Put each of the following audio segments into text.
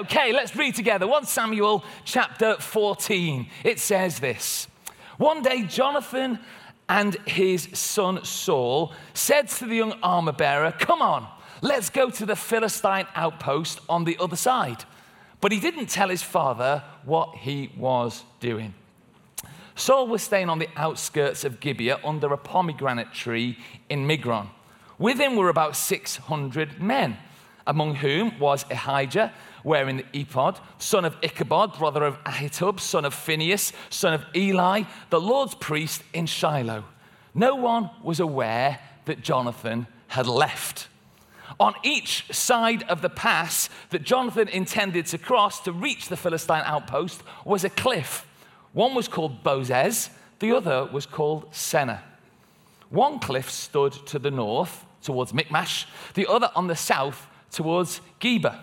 Okay, let's read together. 1 Samuel chapter 14. It says this One day, Jonathan and his son Saul said to the young armor bearer, Come on, let's go to the Philistine outpost on the other side. But he didn't tell his father what he was doing. Saul was staying on the outskirts of Gibeah under a pomegranate tree in Migron. With him were about 600 men, among whom was Ahijah, wearing the ephod, son of Ichabod, brother of Ahitub, son of Phinehas, son of Eli, the Lord's priest in Shiloh. No one was aware that Jonathan had left. On each side of the pass that Jonathan intended to cross to reach the Philistine outpost was a cliff one was called Bozez, the other was called Seneh. One cliff stood to the north, towards Michmash, the other on the south, towards Geba.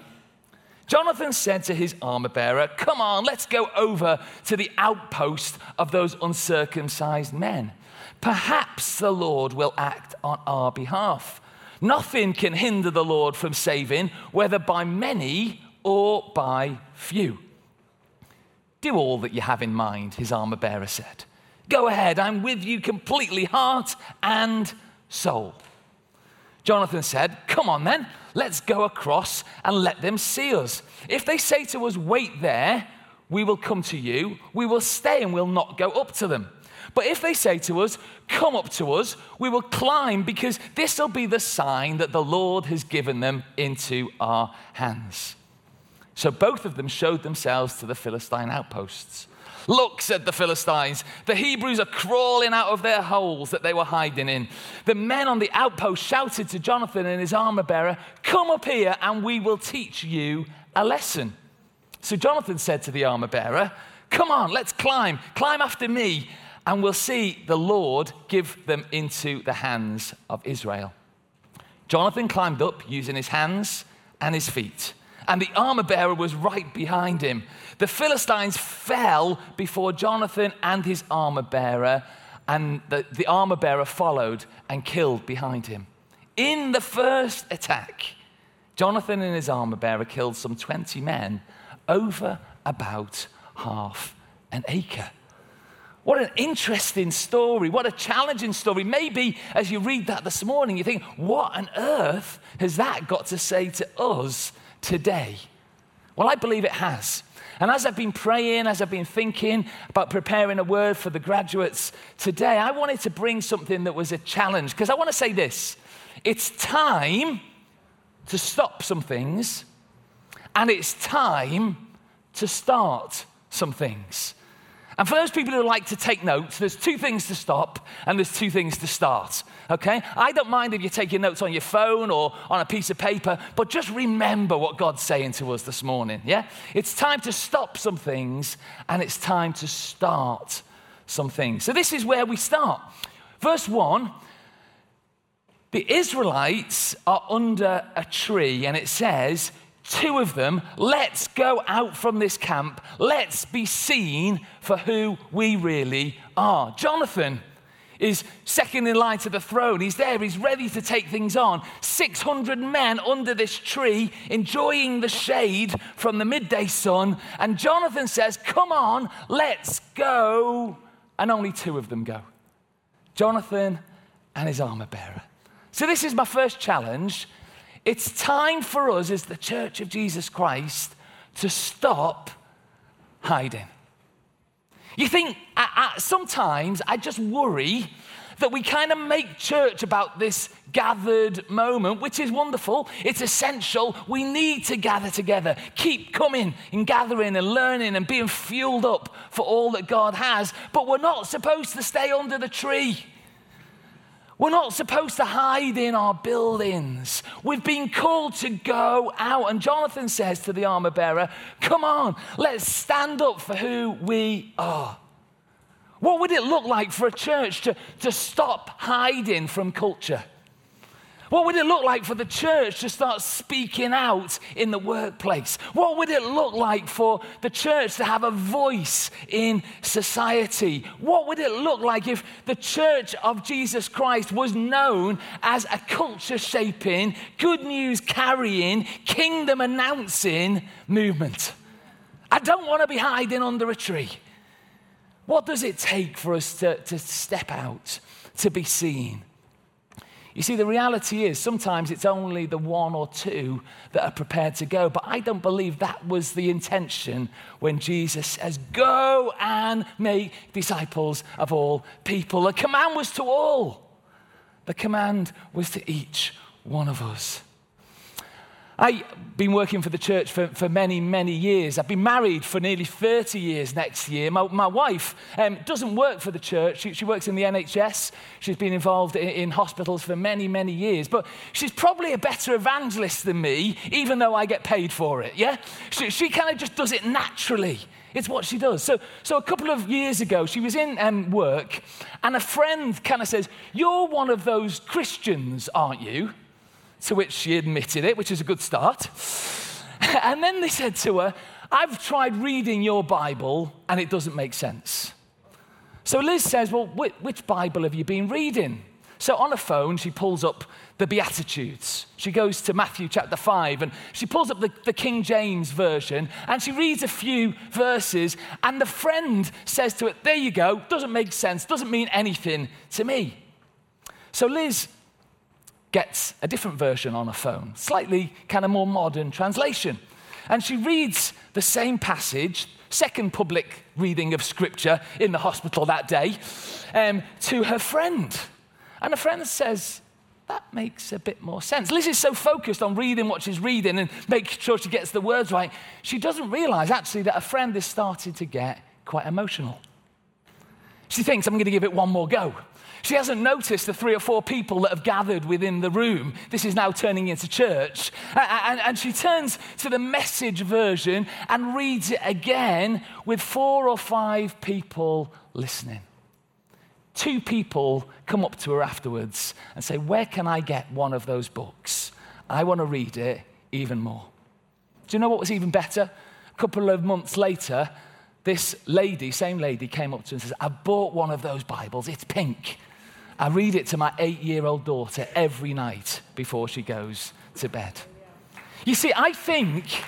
Jonathan said to his armor bearer, Come on, let's go over to the outpost of those uncircumcised men. Perhaps the Lord will act on our behalf. Nothing can hinder the Lord from saving, whether by many or by few. Do all that you have in mind, his armor bearer said. Go ahead, I'm with you completely, heart and soul. Jonathan said, Come on then, let's go across and let them see us. If they say to us, Wait there, we will come to you, we will stay and we'll not go up to them. But if they say to us, Come up to us, we will climb because this will be the sign that the Lord has given them into our hands. So both of them showed themselves to the Philistine outposts. Look, said the Philistines, the Hebrews are crawling out of their holes that they were hiding in. The men on the outpost shouted to Jonathan and his armor bearer, Come up here and we will teach you a lesson. So Jonathan said to the armor bearer, Come on, let's climb, climb after me, and we'll see the Lord give them into the hands of Israel. Jonathan climbed up using his hands and his feet and the armor bearer was right behind him. The Philistines fell before Jonathan and his armor bearer, and the, the armor bearer followed and killed behind him. In the first attack, Jonathan and his armor bearer killed some 20 men over about half an acre. What an interesting story. What a challenging story. Maybe as you read that this morning, you think, what on earth has that got to say to us today? Well, I believe it has. And as I've been praying, as I've been thinking about preparing a word for the graduates today, I wanted to bring something that was a challenge because I want to say this it's time to stop some things, and it's time to start some things. And for those people who like to take notes, there's two things to stop and there's two things to start. Okay? I don't mind if you're taking notes on your phone or on a piece of paper, but just remember what God's saying to us this morning. Yeah? It's time to stop some things and it's time to start some things. So this is where we start. Verse 1 the Israelites are under a tree and it says, two of them, let's go out from this camp. Let's be seen for who we really are. Jonathan is second in line to the throne. He's there, he's ready to take things on. 600 men under this tree, enjoying the shade from the midday sun. And Jonathan says, Come on, let's go. And only two of them go Jonathan and his armor bearer. So, this is my first challenge it's time for us as the church of Jesus Christ to stop hiding. You think, I, I, sometimes I just worry that we kind of make church about this gathered moment, which is wonderful. It's essential. We need to gather together. Keep coming and gathering and learning and being fueled up for all that God has. But we're not supposed to stay under the tree. We're not supposed to hide in our buildings. We've been called to go out. And Jonathan says to the armor bearer, Come on, let's stand up for who we are. What would it look like for a church to, to stop hiding from culture? What would it look like for the church to start speaking out in the workplace? What would it look like for the church to have a voice in society? What would it look like if the church of Jesus Christ was known as a culture shaping, good news carrying, kingdom announcing movement? I don't want to be hiding under a tree. What does it take for us to, to step out, to be seen? You see, the reality is sometimes it's only the one or two that are prepared to go. But I don't believe that was the intention when Jesus says, Go and make disciples of all people. The command was to all, the command was to each one of us. I've been working for the church for, for many, many years. I've been married for nearly 30 years next year. My, my wife um, doesn't work for the church, she, she, works in the NHS. She's been involved in, in hospitals for many, many years. But she's probably a better evangelist than me, even though I get paid for it, yeah? She, she kind of just does it naturally. It's what she does. So, so a couple of years ago, she was in um, work, and a friend kind of says, You're one of those Christians, aren't you? To which she admitted it, which is a good start. And then they said to her, I've tried reading your Bible and it doesn't make sense. So Liz says, Well, which Bible have you been reading? So on her phone, she pulls up the Beatitudes. She goes to Matthew chapter 5 and she pulls up the, the, King James version and she reads a few verses. And the friend says to it, There you go, doesn't make sense, doesn't mean anything to me. So Liz gets a different version on her phone, slightly kind of more modern translation. And she reads the same passage, second public reading of scripture in the hospital that day, um, to her friend. And her friend says, that makes a bit more sense. Liz is so focused on reading what she's reading and making sure she gets the words right, she doesn't realize actually that her friend has started to get quite emotional. She thinks, I'm going to give it one more go. She hasn't noticed the three or four people that have gathered within the room. This is now turning into church. And, she turns to the message version and reads it again with four or five people listening. Two people come up to her afterwards and say, Where can I get one of those books? I want to read it even more. Do you know what was even better? A couple of months later, this lady, same lady, came up to her and says, I bought one of those Bibles. It's pink. I read it to my eight year old daughter every night before she goes to bed. You see, I think.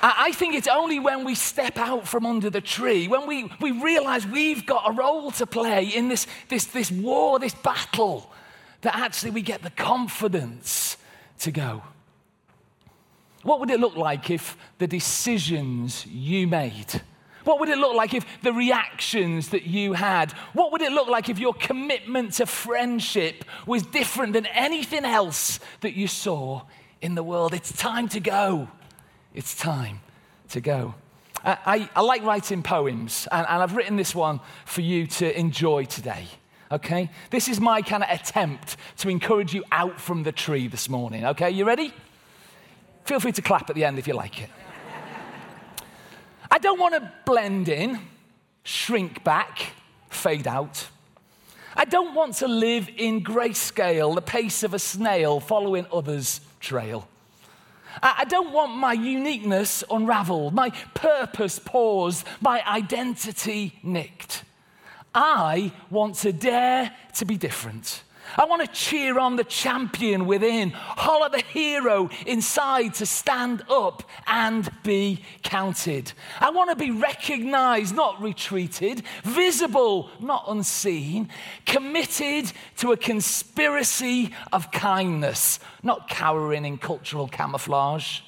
I think it's only when we step out from under the tree, when we, we realize we've got a role to play in this, this, this war, this battle, that actually we get the confidence to go. What would it look like if the decisions you made what would it look like if the reactions that you had? What would it look like if your commitment to friendship was different than anything else that you saw in the world? It's time to go. It's time to go. I, I, I like writing poems, and, and I've written this one for you to enjoy today okay? This is my kind of attempt to encourage you out from the tree this morning, okay? You ready? Feel free to clap at the end if you like it. I don't want to blend in, shrink back, fade out. I don't want to live in grayscale, the pace of a snail following others' trail. I don't want my uniqueness unraveled, my purpose paused, my identity nicked. I want to dare to be different. I want to cheer on the champion within, holler the hero inside to stand up and be counted. I want to be recognized, not retreated, visible, not unseen, committed to a conspiracy of kindness, not cowering in cultural camouflage.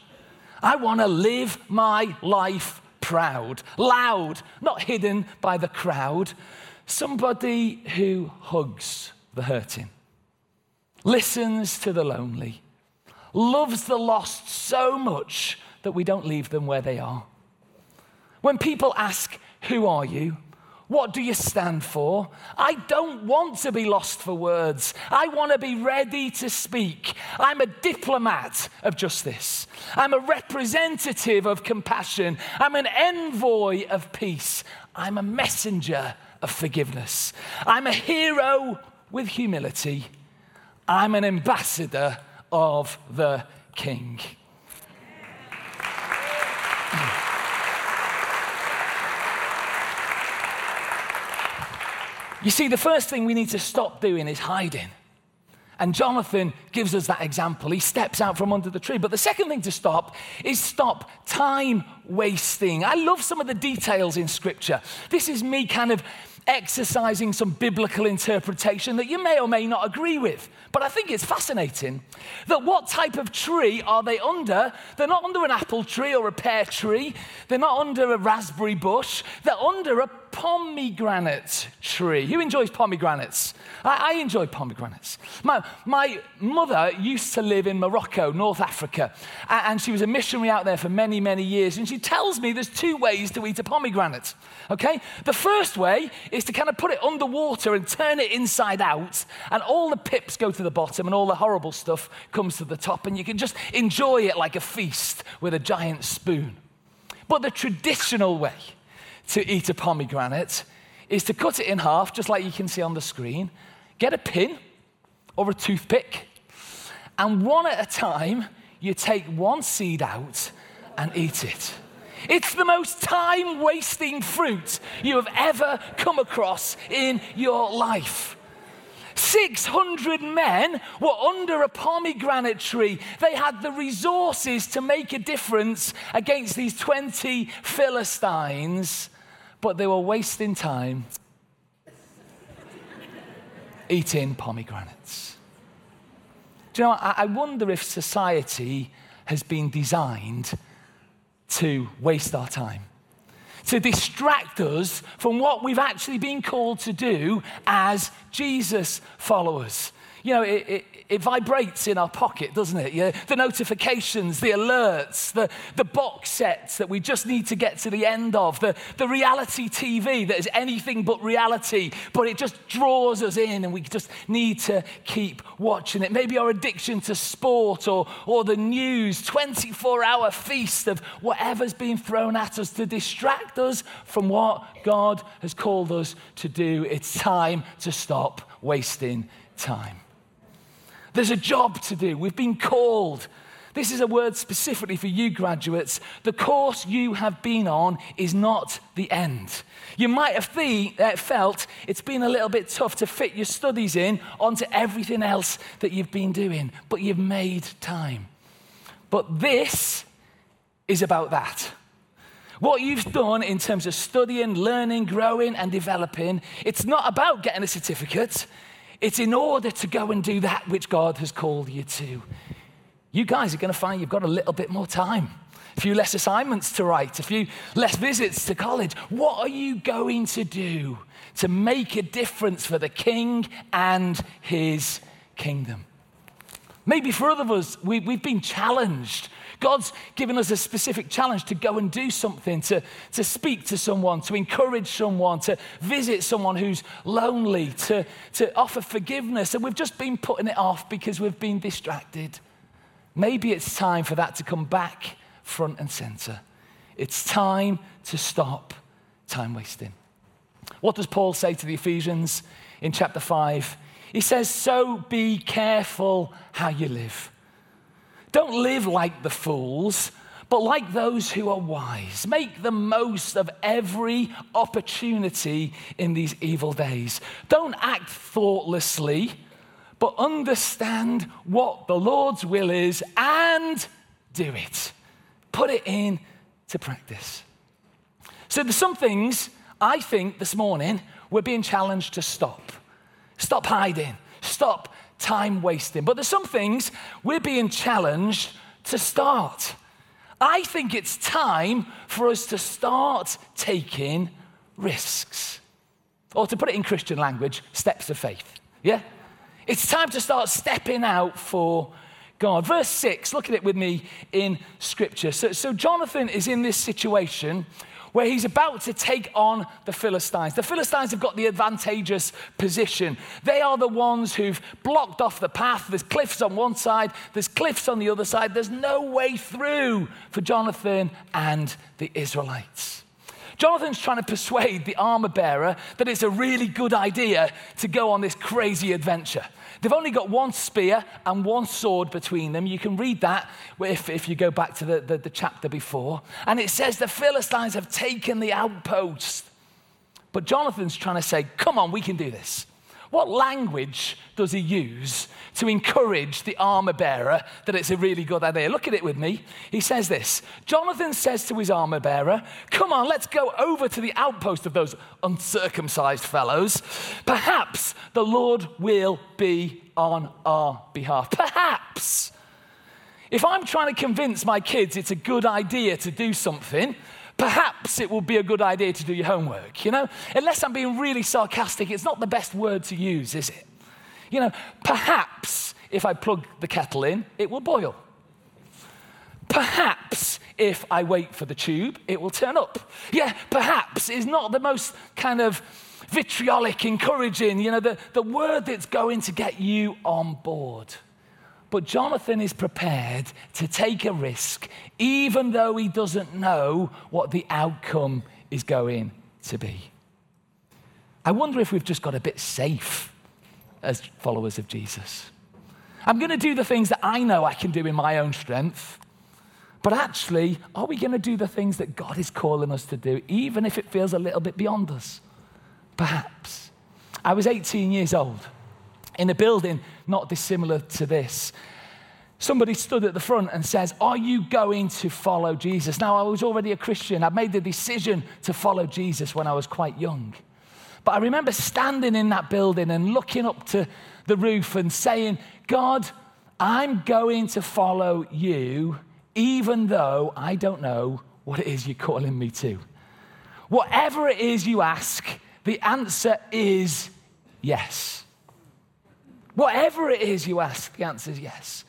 I want to live my life proud, loud, not hidden by the crowd. Somebody who hugs the hurting, listens to the lonely, loves the lost so much that we don't leave them where they are. When people ask, Who are you? What do you stand for? I don't want to be lost for words. I want to be ready to speak. I'm a diplomat of justice. I'm a representative of compassion. I'm an envoy of peace. I'm a messenger of forgiveness. I'm a hero with humility, I'm an ambassador of the King. You see, the first thing we need to stop doing is hiding. And Jonathan gives us that example. He steps out from under the tree. But the second thing to stop is stop time wasting. I love some of the details in Scripture. This is me kind of exercising some biblical interpretation that you may or may not agree with. But I think it's fascinating that what type of tree are they under? They're not under an apple tree or a pear tree. They're not under a raspberry bush. They're under a pomegranate tree. Who enjoys pomegranates? I, I enjoy pomegranates. My, my mother used to live in Morocco, North Africa, and she was a missionary out there for many, many years. And she tells me there's two ways to eat a pomegranate. Okay? The first way is to kind of put it underwater and turn it inside out, and all the pips go to the bottom and all the horrible stuff comes to the top, and you can just enjoy it like a feast with a giant spoon. But the traditional way to eat a pomegranate is to cut it in half, just like you can see on the screen, get a pin or a toothpick, and one at a time, you take one seed out and eat it. It's the most time wasting fruit you have ever come across in your life. 600 men were under a pomegranate tree. They had the resources to make a difference against these 20 Philistines, but they were wasting time eating pomegranates. Do you know, I wonder if society has been designed to waste our time, to distract us from what we've actually been called to do as Jesus followers. You know, it, it, it vibrates in our pocket, doesn't it? Yeah? The notifications, the alerts, the, the box sets that we just need to get to the end of, the, the reality TV that is anything but reality, but it just draws us in and we just need to keep watching it. Maybe our addiction to sport or, or the news, 24 hour feast of whatever's being thrown at us to distract us from what God has called us to do. It's time to stop wasting time. There's a job to do. We've been called. This is a word specifically for you graduates. The course you have been on is not the end. You might have uh, felt it's been a little bit tough to fit your studies in onto everything else that you've been doing, but you've made time. But this is about that. What you've done in terms of studying, learning, growing, and developing, it's not about getting a certificate. It's in order to go and do that which God has called you to. You guys are going to find you've got a little bit more time, a few less assignments to write, a few less visits to college. What are you going to do to make a difference for the king and his kingdom? Maybe for other of us, we, have been challenged God's given us a specific challenge to go and do something, to, to speak to someone, to encourage someone, to visit someone who's lonely, to, to offer forgiveness. And we've just been putting it off because we've been distracted. Maybe it's time for that to come back front and center. It's time to stop time wasting. What does Paul say to the Ephesians in chapter 5? He says, So be careful how you live don't live like the fools, but like those who are wise. Make the most of every opportunity in these evil days. Don't act thoughtlessly, but understand what the Lord's will is and do it. Put it in to practice. So there's some things I think this morning we're being challenged to stop. Stop hiding. Stop time wasting. But there's some things we're being challenged to start. I think it's time for us to start taking risks. Or to put it in Christian language, steps of faith. Yeah? It's time to start stepping out for God. Verse 6, look at it with me in Scripture. So, so Jonathan is in this situation where he's about to take on the Philistines. The Philistines have got the advantageous position. They are the ones who've blocked off the path. There's cliffs on one side, there's cliffs on the other side. There's no way through for Jonathan and the Israelites. Jonathan's trying to persuade the armor bearer that it's a really good idea to go on this crazy adventure. They've only got one spear and one sword between them. You can read that if, if you go back to the, the, the chapter before. And it says the Philistines have taken the outpost. But Jonathan's trying to say, come on, we can do this. What language does he use to encourage the armor bearer that it's a really good idea? Look at it with me. He says this Jonathan says to his armor bearer, Come on, let's go over to the outpost of those uncircumcised fellows. Perhaps the Lord will be on our behalf. Perhaps. If I'm trying to convince my kids it's a good idea to do something, perhaps it will be a good idea to do your homework, you know? Unless I'm being really sarcastic, it's not the best word to use, is it? You know, perhaps if I plug the kettle in, it will boil. Perhaps if I wait for the tube, it will turn up. Yeah, perhaps is not the most kind of vitriolic, encouraging, you know, the, the word that's going to get you on board. But Jonathan is prepared to take a risk, even though he doesn't know what the outcome is going to be. I wonder if we've just got a bit safe as followers of Jesus. I'm going to do the things that I know I can do in my own strength. But actually, are we going to do the things that God is calling us to do, even if it feels a little bit beyond us? Perhaps. I was 18 years old in a building not dissimilar to this. Somebody stood at the front and says, Are you going to follow Jesus? Now, I was already a Christian. I made the decision to follow Jesus when I was quite young. But I remember standing in that building and looking up to the roof and saying, God, I'm going to follow you, even though I don't know what it is you're calling me to. Whatever it is you ask, the answer is yes. Whatever it is you ask, the answer is yes.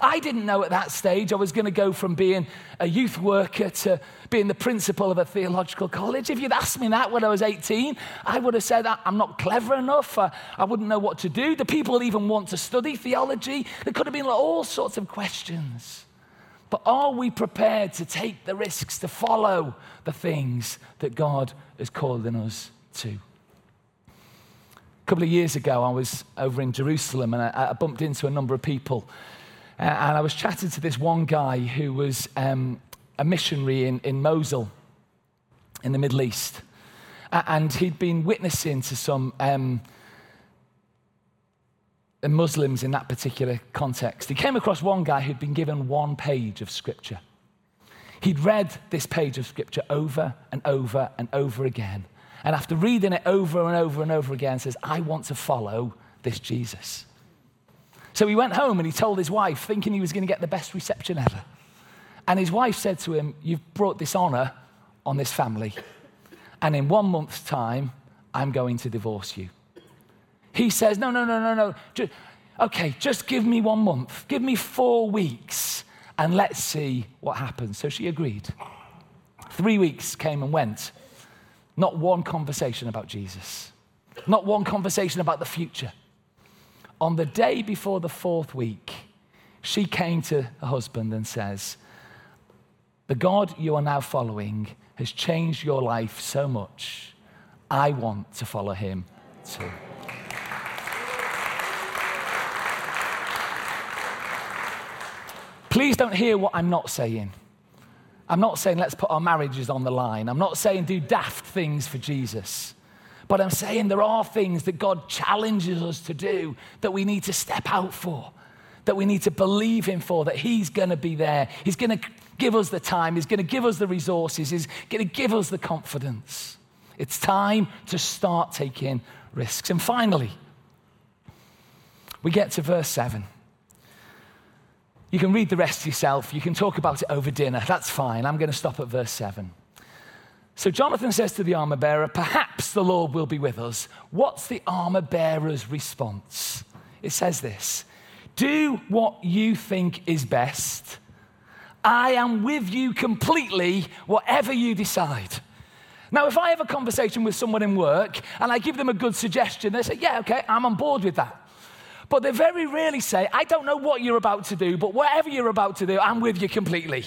I didn't know at that stage I was going to go from being a youth worker to being the principal of a theological college. If you'd asked me that when I was 18, I would have said, I'm not clever enough. I, wouldn't know what to do. Do people even want to study theology? There could have been all sorts of questions. But are we prepared to take the risks to follow the things that God is calling us to? A couple of years ago, I was over in Jerusalem and I, I bumped into a number of people. Uh, and I was chatting to this one guy who was um, a missionary in, in Mosul in the Middle East. Uh, and he'd been witnessing to some um, Muslims in that particular context. He came across one guy who'd been given one page of scripture. He'd read this page of scripture over and over and over again. And after reading it over and over and over again, says, I want to follow this Jesus. So he went home and he told his wife, thinking he was going to get the best reception ever. And his wife said to him, You've brought dishonor on this family. And in one month's time, I'm going to divorce you. He says, No, no, no, no, no. Just, okay, just give me one month. Give me four weeks and let's see what happens. So she agreed. Three weeks came and went. Not one conversation about Jesus, not one conversation about the future. On the day before the fourth week, she came to her husband and says, The God you are now following has changed your life so much. I want to follow him too. Please don't hear what I'm not saying. I'm not saying let's put our marriages on the line. I'm not saying do daft things for Jesus. But I'm saying there are things that God challenges us to do that we need to step out for, that we need to believe Him for, that He's going to be there. He's going to give us the time, He's going to give us the resources, He's going to give us the confidence. It's time to start taking risks. And finally, we get to verse 7. You can read the rest yourself. You can talk about it over dinner. That's fine. I'm going to stop at verse 7. So Jonathan says to the armor bearer, Perhaps the Lord will be with us. What's the armor bearer's response? It says this Do what you think is best. I am with you completely, whatever you decide. Now, if I have a conversation with someone in work and I give them a good suggestion, they say, Yeah, okay, I'm on board with that. But they very rarely say, I don't know what you're about to do, but whatever you're about to do, I'm with you completely.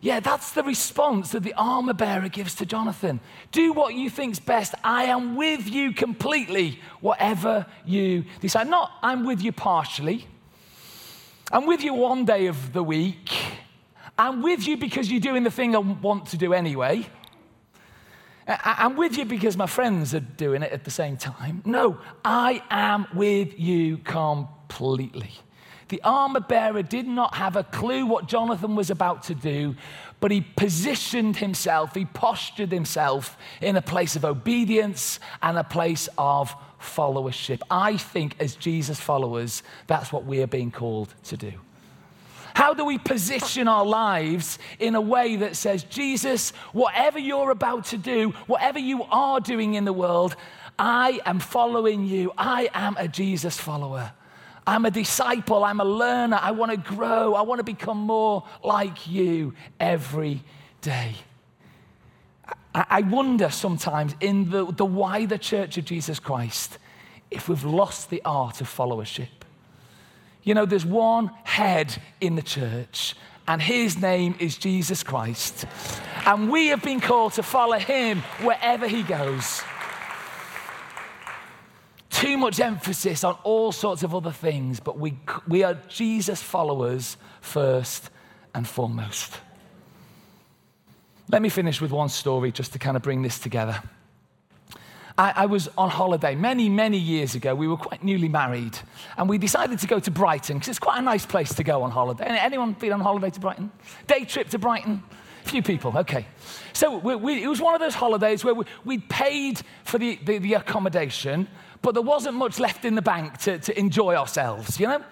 Yeah, that's the response that the armor bearer gives to Jonathan. Do what you think's best. I am with you completely, whatever you decide. Not I'm with you partially. I'm with you one day of the week. I'm with you because you're doing the thing I want to do anyway. I'm with you because my friends are doing it at the same time. No, I am with you completely. The armor bearer did not have a clue what Jonathan was about to do, but he positioned himself, he postured himself in a place of obedience and a place of followership. I think as Jesus followers, that's what we are being called to do. How do we position our lives in a way that says, Jesus, whatever you're about to do, whatever you are doing in the world, I am following you. I am a Jesus follower. I'm a disciple. I'm a learner. I want to grow. I want to become more like you every day. I wonder sometimes in the, the wider church of Jesus Christ if we've lost the art of followership. You know, there's one head in the church, and his name is Jesus Christ. And we have been called to follow him wherever he goes too much emphasis on all sorts of other things, but we, we are Jesus followers first and foremost. Let me finish with one story just to kind of bring this together. I, I, was on holiday many, many years ago. We were quite newly married, and we decided to go to Brighton because it's quite a nice place to go on holiday. Anyone been on holiday to Brighton? Day trip to Brighton? Few people, okay. So we, we, it was one of those holidays where we, we paid for the, the, the accommodation, but there wasn't much left in the bank to, to enjoy ourselves, you know?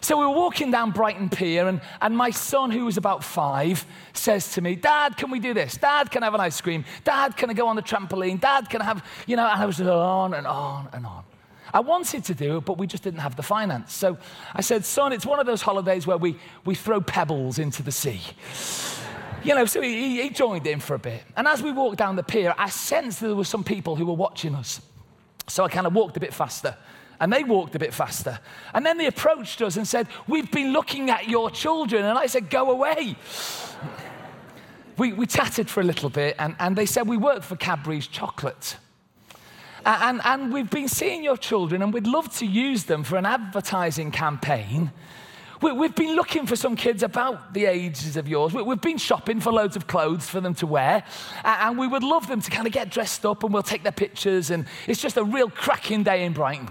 So we were walking down Brighton Pier, and, and my son, who was about five, says to me, Dad, can we do this? Dad, can I have an ice cream? Dad, can I go on the trampoline? Dad, can I have, you know, and I was on and on and on. I wanted to do it, but we just didn't have the finance. So I said, Son, it's one of those holidays where we, we throw pebbles into the sea. you know, so he, he joined in for a bit. And as we walked down the pier, I sensed there were some people who were watching us. So I kind of walked a bit faster. And they walked a bit faster. And then they approached us and said, We've been looking at your children. And I said, Go away. we, we chatted for a little bit, and, and they said, We work for Cadbury's Chocolate. And, and we've been seeing your children, and we'd love to use them for an advertising campaign we, have been looking for some kids about the ages of yours. We, have been shopping for loads of clothes for them to wear. And we would love them to kind of get dressed up and we'll take their pictures. And it's just a real cracking day in Brighton.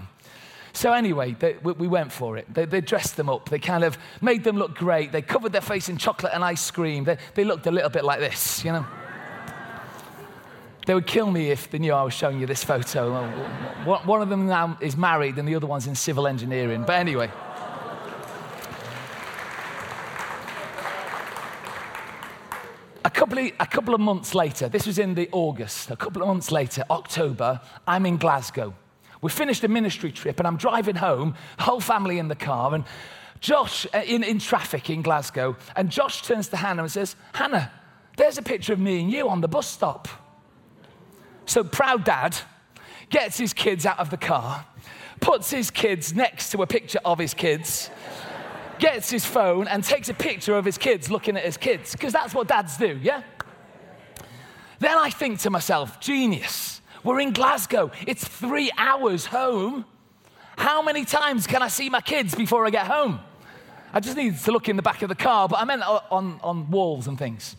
So, anyway, they, we went for it. They, they, dressed them up. They kind of made them look great. They covered their face in chocolate and ice cream. They, they looked a little bit like this, you know. They would kill me if they knew I was showing you this photo. One of them now is married and the other one's in civil engineering. But anyway. Couple, of, a couple of months later, this was in the August, a couple of months later, October, I'm in Glasgow. We finished a ministry trip and I'm driving home, whole family in the car, and Josh uh, in, in traffic in Glasgow. And Josh turns to Hannah and says, Hannah, there's a picture of me and you on the bus stop. So, proud dad gets his kids out of the car, puts his kids next to a picture of his kids gets his phone and takes a picture of his kids looking at his kids, because that's what dads do, yeah? Then I think to myself, genius. We're in Glasgow. It's three hours home. How many times can I see my kids before I get home? I just need to look in the back of the car, but I meant on, on walls and things.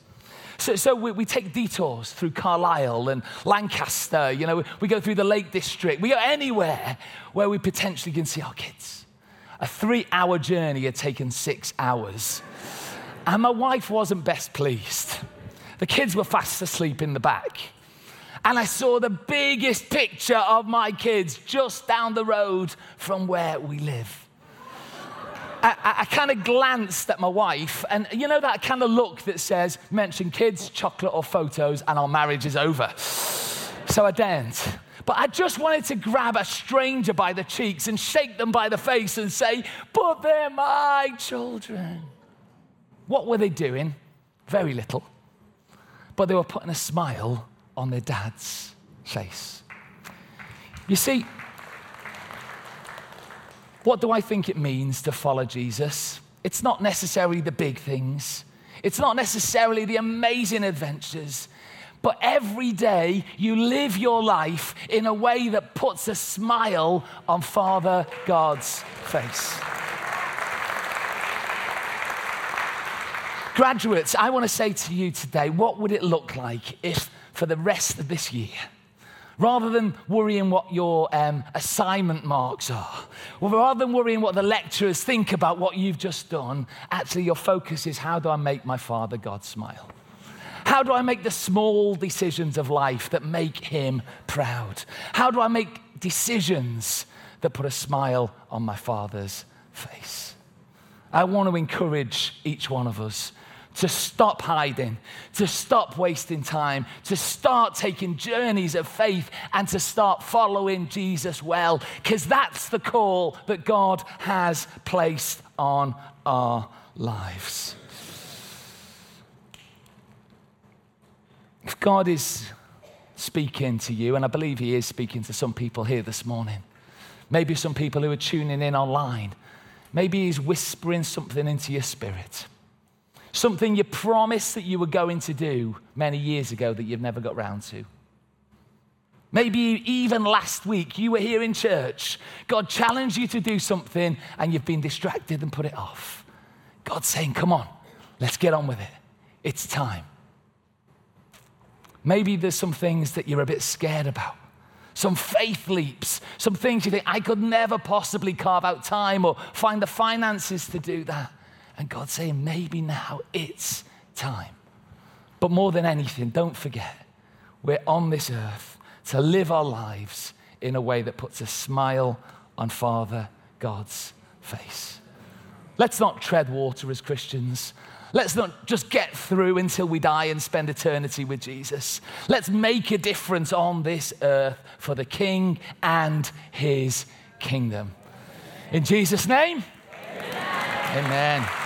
So, so we, we, take detours through Carlisle and Lancaster. You know, we go through the Lake District. We go anywhere where we potentially can see our kids. A three hour journey had taken six hours. And my wife wasn't best pleased. The kids were fast asleep in the back. And I saw the biggest picture of my kids just down the road from where we live. I, I, kind of glanced at my wife, and you know that kind of look that says, mention kids, chocolate, or photos, and our marriage is over. So I daren't. But I just wanted to grab a stranger by the cheeks and shake them by the face and say, But they're my children. What were they doing? Very little. But they were putting a smile on their dad's face. You see, what do I think it means to follow Jesus? It's not necessarily the big things. It's not necessarily the amazing adventures, but every day you live your life in a way that puts a smile on Father God's face. Graduates, I want to say to you today what would it look like if, for the rest of this year, rather than worrying what your um, assignment marks are, rather than worrying what the lecturers think about what you've just done, actually your focus is how do I make my Father God smile? How do I make the small decisions of life that make him proud? How do I make decisions that put a smile on my Father's face? I want to encourage each one of us to stop hiding, to stop wasting time, to start taking journeys of faith, and to start following Jesus well, because that's the call that God has placed on our lives. If God is speaking to you, and I believe He is speaking to some people here this morning, maybe some people who are tuning in online, maybe He's whispering something into your spirit. Something you promised that you were going to do many years ago that you've never got round to. Maybe even last week you were here in church. God challenged you to do something and you've been distracted and put it off. God's saying, Come on, let's get on with it. It's time. Maybe there's some things that you're a bit scared about, some faith leaps, some things you think, I could never possibly carve out time or find the finances to do that. And God's saying, maybe now it's time. But more than anything, don't forget, we're on this earth to live our lives in a way that puts a smile on Father God's face. Let's not tread water as Christians. Let's not just get through until we die and spend eternity with Jesus. Let's make a difference on this earth for the King and his kingdom. In Jesus' name, amen. amen.